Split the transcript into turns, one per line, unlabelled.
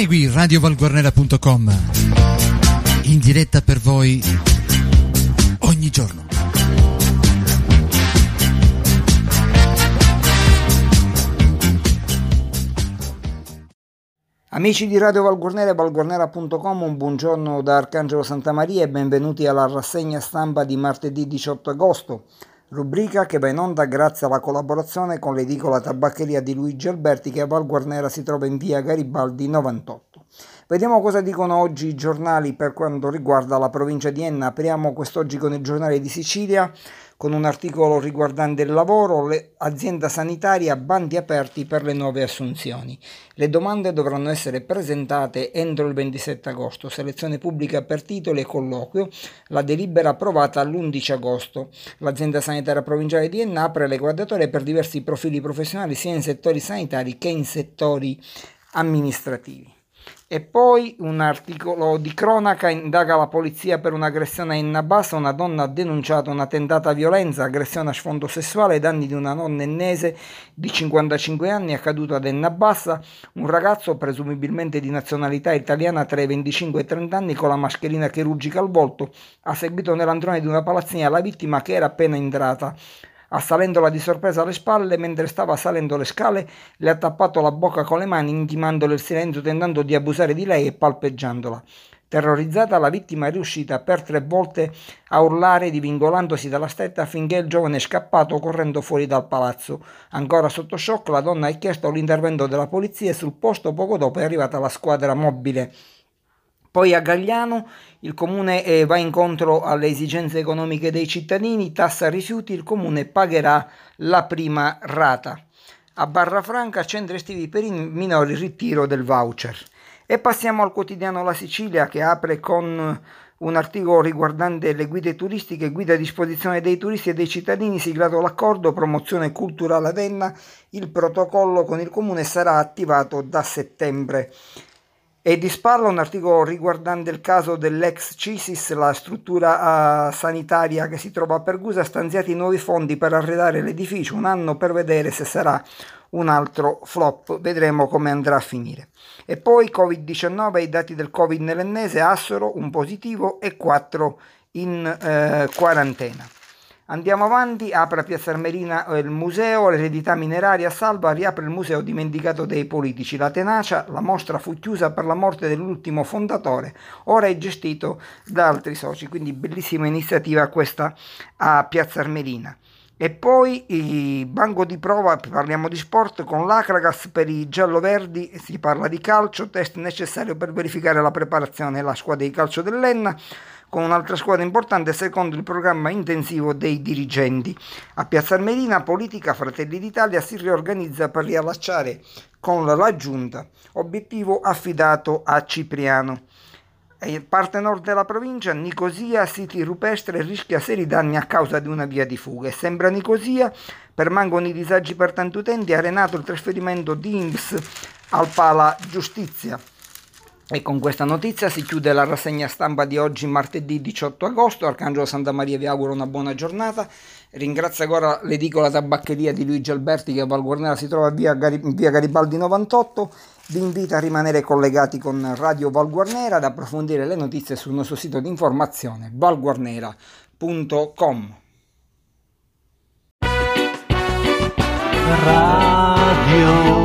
Segui radiovalguarnera.com in diretta per voi ogni giorno.
Amici di Radio Valguarnera e valguarnera.com, un buongiorno da Arcangelo Santamaria e benvenuti alla rassegna stampa di martedì 18 agosto, rubrica che va in onda grazie alla collaborazione con l'edicola tabaccheria di Luigi Alberti che a Valguarnera si trova in via Garibaldi 98. Vediamo cosa dicono oggi i giornali per quanto riguarda la provincia di Enna. Apriamo quest'oggi con il giornale di Sicilia con un articolo riguardante il lavoro, le azienda sanitaria bandi aperti per le nuove assunzioni. Le domande dovranno essere presentate entro il 27 agosto, selezione pubblica per titoli e colloquio, la delibera approvata l'11 agosto. L'azienda sanitaria provinciale di Enna apre le guardatorie per diversi profili professionali sia in settori sanitari che in settori amministrativi. E poi un articolo di cronaca indaga la polizia per un'aggressione a Innabassa, una donna ha denunciato una tentata violenza, aggressione a sfondo sessuale ai danni di una nonna ennese di 55 anni accaduta ad Ennabassa, un ragazzo presumibilmente di nazionalità italiana tra i 25 e i 30 anni con la mascherina chirurgica al volto ha seguito nell'androne di una palazzina la vittima che era appena entrata Assalendola di sorpresa alle spalle, mentre stava salendo le scale, le ha tappato la bocca con le mani, intimandole il silenzio, tentando di abusare di lei e palpeggiandola. Terrorizzata, la vittima è riuscita per tre volte a urlare divincolandosi dalla stetta finché il giovane è scappato correndo fuori dal palazzo. Ancora sotto shock, la donna ha chiesto l'intervento della polizia e sul posto poco dopo è arrivata la squadra mobile. Poi a Gagliano il comune eh, va incontro alle esigenze economiche dei cittadini, tassa rifiuti, il comune pagherà la prima rata. A Barra Franca centri estivi per i minori ritiro del voucher. E passiamo al quotidiano La Sicilia che apre con un articolo riguardante le guide turistiche, guida a disposizione dei turisti e dei cittadini, siglato l'accordo promozione culturale ad Enna, il protocollo con il comune sarà attivato da settembre. E di spalla un articolo riguardante il caso dell'ex CISIS, la struttura uh, sanitaria che si trova a Pergusa, stanziati nuovi fondi per arredare l'edificio, un anno per vedere se sarà un altro flop, vedremo come andrà a finire. E poi Covid-19, i dati del Covid nell'ennese, Assoro un positivo e 4 in eh, quarantena. Andiamo avanti, apre a Piazza Armerina eh, il museo, l'eredità mineraria salva, riapre il museo dimenticato dei politici. La tenacia, la mostra fu chiusa per la morte dell'ultimo fondatore, ora è gestito da altri soci, quindi bellissima iniziativa questa a Piazza Armerina. E poi il banco di prova, parliamo di sport, con l'Acragas per i giallo-verdi, si parla di calcio, test necessario per verificare la preparazione della squadra di calcio dell'Enna con un'altra squadra importante secondo il programma intensivo dei dirigenti. A Piazza Armerina, politica Fratelli d'Italia si riorganizza per riallacciare con la giunta, obiettivo affidato a Cipriano. Parte nord della provincia, Nicosia, siti rupestre, rischia seri danni a causa di una via di fuga. E sembra Nicosia, permangono i disagi per tanti utenti, ha renato il trasferimento di INPS al Pala Giustizia. E con questa notizia si chiude la rassegna stampa di oggi, martedì 18 agosto. Arcangelo Santa Maria vi auguro una buona giornata. Ringrazio ancora l'edicola tabaccheria di Luigi Alberti che a Val Guarnera si trova via, via Garibaldi 98. Vi invito a rimanere collegati con Radio Val Guarnera ad approfondire le notizie sul nostro sito di informazione valguarnera.com.
Radio